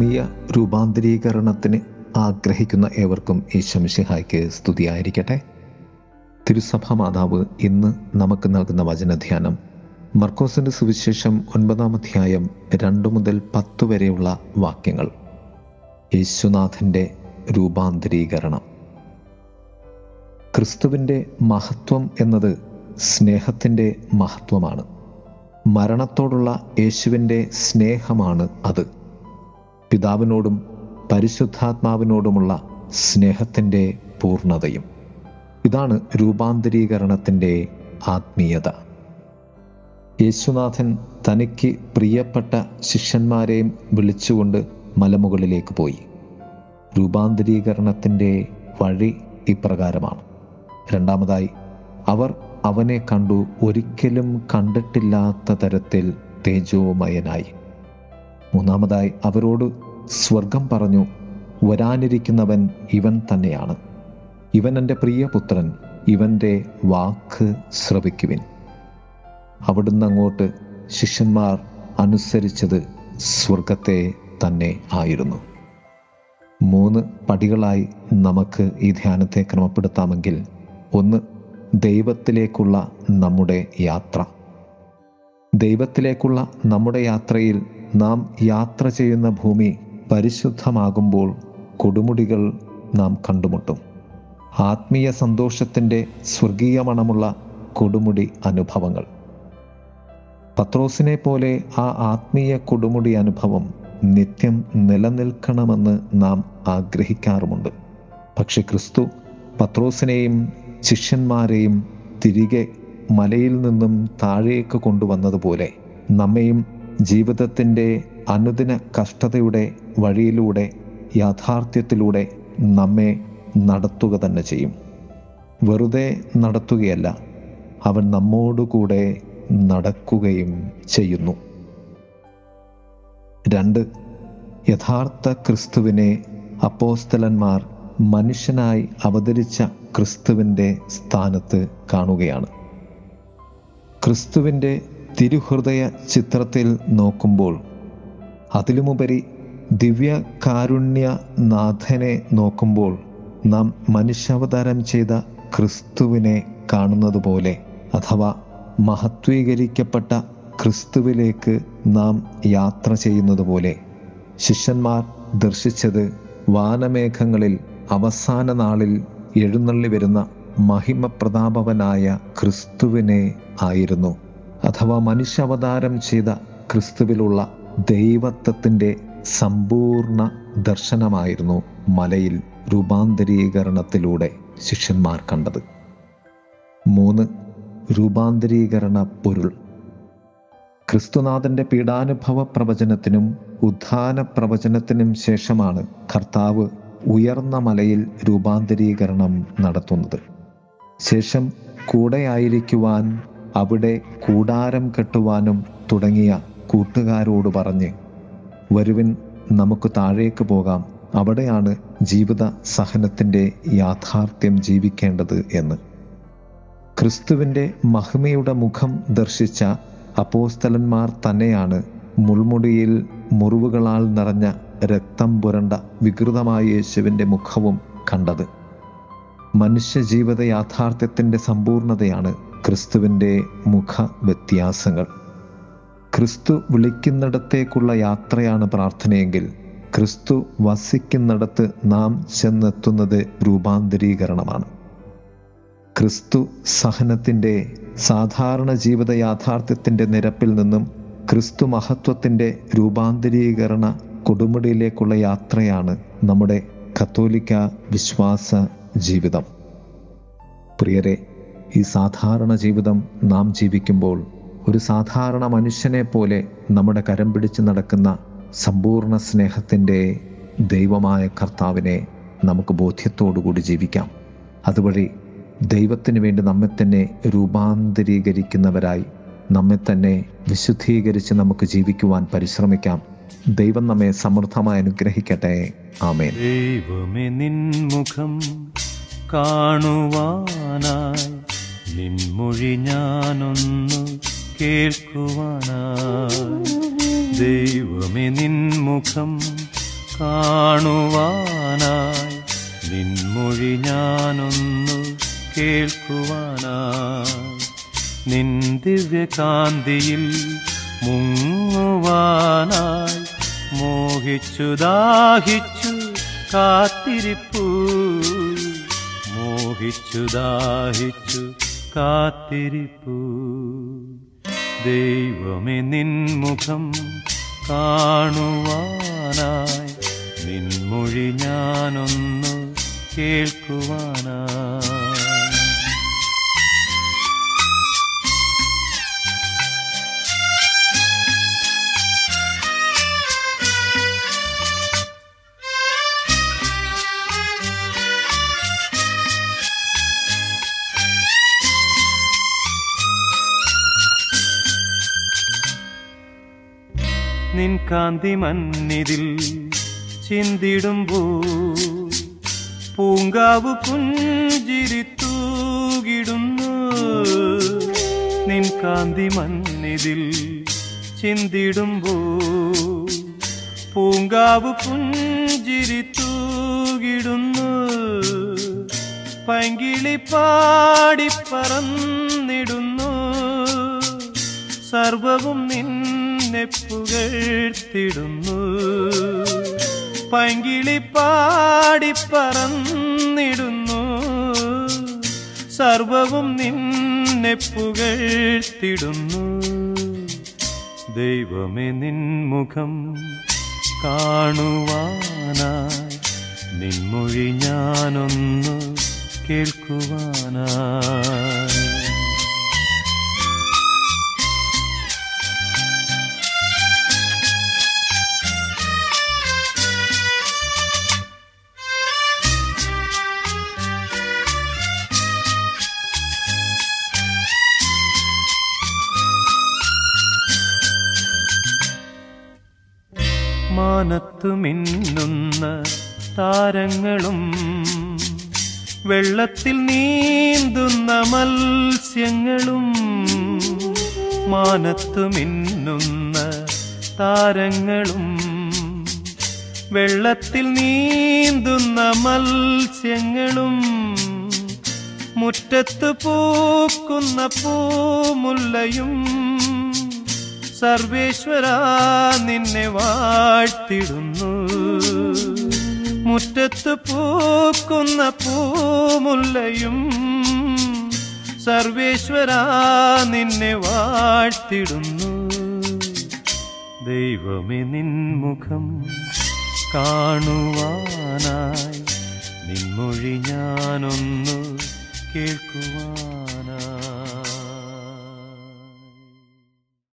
ആത്മീയ രൂപാന്തരീകരണത്തിന് ആഗ്രഹിക്കുന്ന ഏവർക്കും ഈശംഷിഹായ്ക്ക് സ്തുതിയായിരിക്കട്ടെ. തിരുസഭ മാതാവ് ഇന്ന് നമുക്ക് നൽകുന്ന വചനധ്യാനം മർക്കോസിന്റെ സുവിശേഷം ഒൻപതാം അധ്യായം രണ്ട് മുതൽ പത്ത് വരെയുള്ള വാക്യങ്ങൾ. യേശുനാഥന്റെ രൂപാന്തരീകരണം. ക്രിസ്തുവിന്റെ മഹത്വം എന്നത് സ്നേഹത്തിന്റെ മഹത്വമാണ്. മരണത്തോടുള്ള യേശുവിന്റെ സ്നേഹമാണ് അത്. പിതാവിനോടും പരിശുദ്ധാത്മാവിനോടുമുള്ള സ്നേഹത്തിന്റെ പൂർണതയും. ഇതാണ് രൂപാന്തരീകരണത്തിന്റെ ആത്മീയത. യേശുനാഥൻ തനിക്ക് പ്രിയപ്പെട്ട ശിഷ്യന്മാരെയും വിളിച്ചുകൊണ്ട് മലമുകളിലേക്ക് പോയി. രൂപാന്തരീകരണത്തിന്റെ വഴി ഇപ്രകാരമാണ്. രണ്ടാമതായി അവർ അവനെ കണ്ടു ഒരിക്കലും കണ്ടിട്ടില്ലാത്ത തരത്തിൽ തേജോമയനായി. മൂന്നാമതായി അവരോട് സ്വർഗം പറഞ്ഞു വരാനിരിക്കുന്നവൻ ഇവൻ തന്നെയാണ്. ഇവൻ എന്റെ പ്രിയപുത്രൻ ഇവന്റെ വാക്ക് ശ്രവിക്കുവിൻ. അവിടുന്ന് അങ്ങോട്ട് ശിഷ്യന്മാർ അനുസരിച്ചത് സ്വർഗത്തെ തന്നെ ആയിരുന്നു. മൂന്ന് പടികളായി നമുക്ക് ഈ ധ്യാനത്തെ ക്രമപ്പെടുത്താമെങ്കിൽ ഒന്ന് ദൈവത്തിലേക്കുള്ള നമ്മുടെ യാത്ര. ദൈവത്തിലേക്കുള്ള നമ്മുടെ യാത്രയിൽ നാം യാത്ര ചെയ്യുന്ന ഭൂമി പരിശുദ്ധമാകുമ്പോൾ കൊടുമുടികൾ നാം കണ്ടുമുട്ടും. ആത്മീയ സന്തോഷത്തിന്റെ സ്വർഗീയ മണമുള്ള കൊടുമുടി അനുഭവങ്ങൾ. പത്രോസിനെ പോലെ ആ ആത്മീയ കൊടുമുടി അനുഭവം നിത്യം നിലനിൽക്കണമെന്ന് നാം ആഗ്രഹിക്കാറുമുണ്ട്. പക്ഷെ ക്രിസ്തു പത്രോസിനെയും ശിഷ്യന്മാരെയും തിരികെ മലയിൽ നിന്നും താഴേക്ക് കൊണ്ടുവന്നതുപോലെ നമ്മയും ജീവിതത്തിന്റെ അനുദിന കഷ്ടതയുടെ വഴിയിലൂടെ യാഥാർത്ഥ്യത്തിലൂടെ നമ്മെ നടത്തുക തന്നെ ചെയ്യും. വെറുതെ നടത്തുകയല്ല അവൻ നമ്മോടുകൂടെ നടക്കുകയും ചെയ്യുന്നു. രണ്ട് യഥാർത്ഥ ക്രിസ്തുവിനെ അപ്പോസ്തലന്മാർ മനുഷ്യനായി അവതരിച്ച ക്രിസ്തുവിന്റെ സ്ഥാനത്ത് കാണുകയാണ്. ക്രിസ്തുവിന്റെ തിരുഹൃദയ ചിത്രത്തിൽ നോക്കുമ്പോൾ അതിലുമുപരി ദിവ്യ കാരുണ്യനാഥനെ നോക്കുമ്പോൾ നാം മനുഷ്യാവതാരം ചെയ്ത ക്രിസ്തുവിനെ കാണുന്നത് പോലെ അഥവാ മഹത്വീകരിക്കപ്പെട്ട ക്രിസ്തുവിലേക്ക് നാം യാത്ര ചെയ്യുന്നത് പോലെ ശിഷ്യന്മാർ ദർശിച്ചത് വാനമേഘങ്ങളിൽ അവസാന നാളിൽ എഴുന്നള്ളി വരുന്ന മഹിമപ്രതാപവനായ ക്രിസ്തുവിനെ ആയിരുന്നു. അഥവാ മനുഷ്യാവതാരം ചെയ്ത ക്രിസ്തുവിലുള്ള ദൈവത്വത്തിന്റെ സമ്പൂർണ ദർശനമായിരുന്നു മലയിൽ രൂപാന്തരീകരണത്തിലൂടെ ശിഷ്യന്മാർ കണ്ടത്. മൂന്ന് രൂപാന്തരീകരണ പൊരുൾ. ക്രിസ്തുനാഥന്റെ പീഡാനുഭവ പ്രവചനത്തിനും ഉത്ഥാന പ്രവചനത്തിനും ശേഷമാണ് കർത്താവ് ഉയർന്ന മലയിൽ രൂപാന്തരീകരണം നടത്തുന്നത്. ശേഷം കൂടെയായിരിക്കുവാൻ അവിടെ കൂടാരം കെട്ടുവാനും തുടങ്ങിയ കൂട്ടുകാരോട് പറഞ്ഞ് വരുവിൻ നമുക്ക് താഴേക്ക് പോകാം. അവിടെയാണ് ജീവിത സഹനത്തിന്റെ യാഥാർത്ഥ്യം ജീവിക്കേണ്ടത് എന്ന്. ക്രിസ്തുവിന്റെ മഹിമയുടെ മുഖം ദർശിച്ച അപ്പോസ്തലന്മാർ തന്നെയാണ് മുൾമുടിയിൽ മുറിവുകളാൽ നിറഞ്ഞ രക്തം പുരണ്ട വികൃതമായ യേശുവിന്റെ മുഖവും കണ്ടത്. മനുഷ്യജീവിത യാഥാർത്ഥ്യത്തിന്റെ സമ്പൂർണതയാണ് ക്രിസ്തുവിന്റെ മുഖ വ്യത്യാസങ്ങൾ ക്രിസ്തു വിളിക്കുന്നിടത്തേക്കുള്ള യാത്രയാണ് പ്രാർത്ഥനയെങ്കിൽ ക്രിസ്തു വസിക്കുന്നിടത്ത് നാം ചെന്നെത്തുന്നത് രൂപാന്തരീകരണമാണ്. ക്രിസ്തു സഹനത്തിന്റെ സാധാരണ ജീവിത യാഥാർത്ഥ്യത്തിന്റെ നിരപ്പിൽ നിന്നും ക്രിസ്തു മഹത്വത്തിന്റെ രൂപാന്തരീകരണ കൊടുമുടിയിലേക്കുള്ള യാത്രയാണ് നമ്മുടെ കത്തോലിക്ക വിശ്വാസ ജീവിതം. പ്രിയരെ ഈ സാധാരണ ജീവിതം നാം ജീവിക്കുമ്പോൾ ഒരു സാധാരണ മനുഷ്യനെ പോലെ നമ്മുടെ കരം പിടിച്ച് നടക്കുന്ന സമ്പൂർണ സ്നേഹത്തിന്റെ ദൈവമായ കർത്താവിനെ നമുക്ക് ബോധ്യത്തോടുകൂടി ജീവിക്കാം. അതുവഴി ദൈവത്തിന് വേണ്ടി നമ്മെ തന്നെ രൂപാന്തരീകരിക്കുന്നവരായി നമ്മെ തന്നെ വിശുദ്ധീകരിച്ച് നമുക്ക് ജീവിക്കുവാൻ പരിശ്രമിക്കാം. ദൈവം നമ്മെ സമൃദ്ധമായി അനുഗ്രഹിക്കട്ടെ. ആമേൻ. ദൈവമേ നിൻമുഖം കാണുവാനായി നിൻമൊഴി ഞാനൊന്നു കേൾക്കുവാനായി. ദൈവമേ നിൻമുഖം കാണുവാനായി. നിൻമൊഴി ഞാനൊന്നു കേൾക്കുവാനായി. നിൻ ദിവ്യകാന്തിയിൽ മുങ്ങുവാനായി. മോഹിച്ചു ദാഹിച്ചു കാത്തിരിപ്പു. മോഹിച്ചു ദാഹിച്ചു കാത്തിരിപ്പു. ദൈവമേ നിൻമുഖം കാണുവാനായി. നിൻമൊഴി ഞാനൊന്നു കേൾക്കുവാനായി. നിൻ കാന്തി മന്നിതിൽ ചിന്തിടുമ്പോ പൂങ്കാവ് പുഞ്ചിരി തൂകിടുന്നു നിൻ കാന്തി മന്നിതിൽ ചിന്തിടുമ്പോ പൂങ്കാവ് പുഞ്ചിരി തൂകിടുന്നു പങ്കിളി പാടി പറന്നിടുന്നു. സർവവും നിന്നെ പുകഴ്ത്തിടുന്നു പങ്കിളി പാടി പറന്നിടുന്നു. സർവവും നിന്നെ പുകഴ്ത്തിടുന്നു ദൈവമേ നിൻമുഖം കാണുവാനായി നിൻമൊഴി ഞാനൊന്നു കേൾക്കുവാനായി. മാനത്തു മിന്നുന്ന താരങ്ങളും വെള്ളത്തിൽ നീന്തുന്ന മത്സ്യങ്ങളും മാനത്തു മിന്നുന്ന താരങ്ങളും വെള്ളത്തിൽ നീന്തുന്ന മത്സ്യങ്ങളും മുറ്റത്ത് പൂക്കുന്ന പൂമുല്ലയും സർവേശ്വര നിന്നെ വാഴ്ത്തിടുന്നു. മുറ്റത്ത് പൂക്കുന്ന പൂമുല്ലയും സർവേശ്വര നിന്നെ വാഴ്ത്തിടുന്നു. ദൈവമേ നിൻമുഖം കാണുവാനായി നിൻമൊഴി ഞാനൊന്നു കേൾക്കുവാനായി.